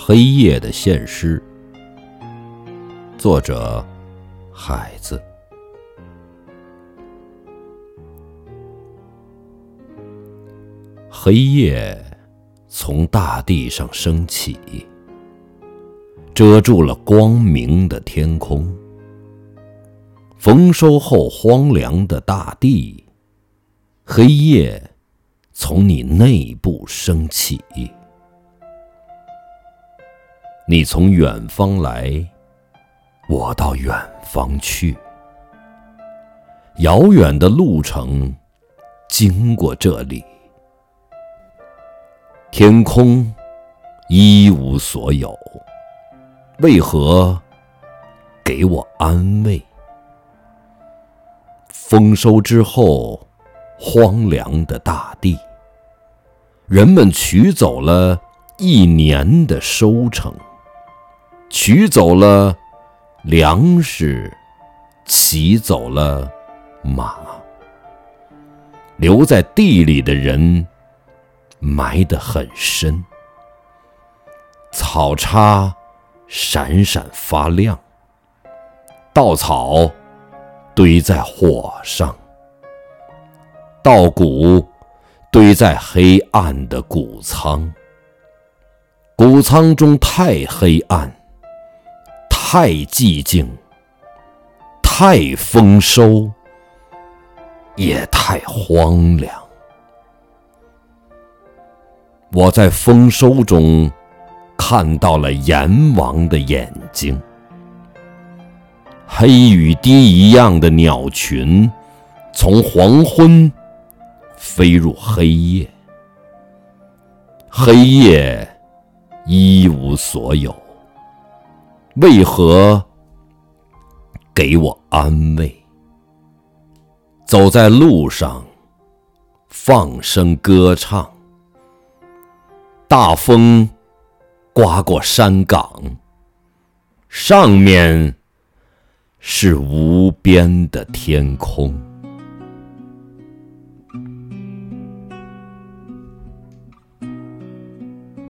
黑夜的现诗，作者海子。黑夜从大地上升起，遮住了光明的天空。丰收后荒凉的大地，黑夜从你内部升起。你从远方来，我到远方去。遥远的路程经过这里，天空一无所有，为何给我安慰？丰收之后，荒凉的大地，人们取走了一年的收成。取走了粮食，骑走了马，留在地里的人埋得很深，草叉闪闪发亮，稻草堆在火上，稻谷堆在黑暗的谷仓，谷仓中太黑暗。太寂静，太丰收，也太荒凉。我在丰收中看到了阎王的眼睛，黑雨滴一样的鸟群从黄昏飞入黑夜，黑夜一无所有。为何给我安慰？走在路上，放声歌唱。大风刮过山岗，上面是无边的天空。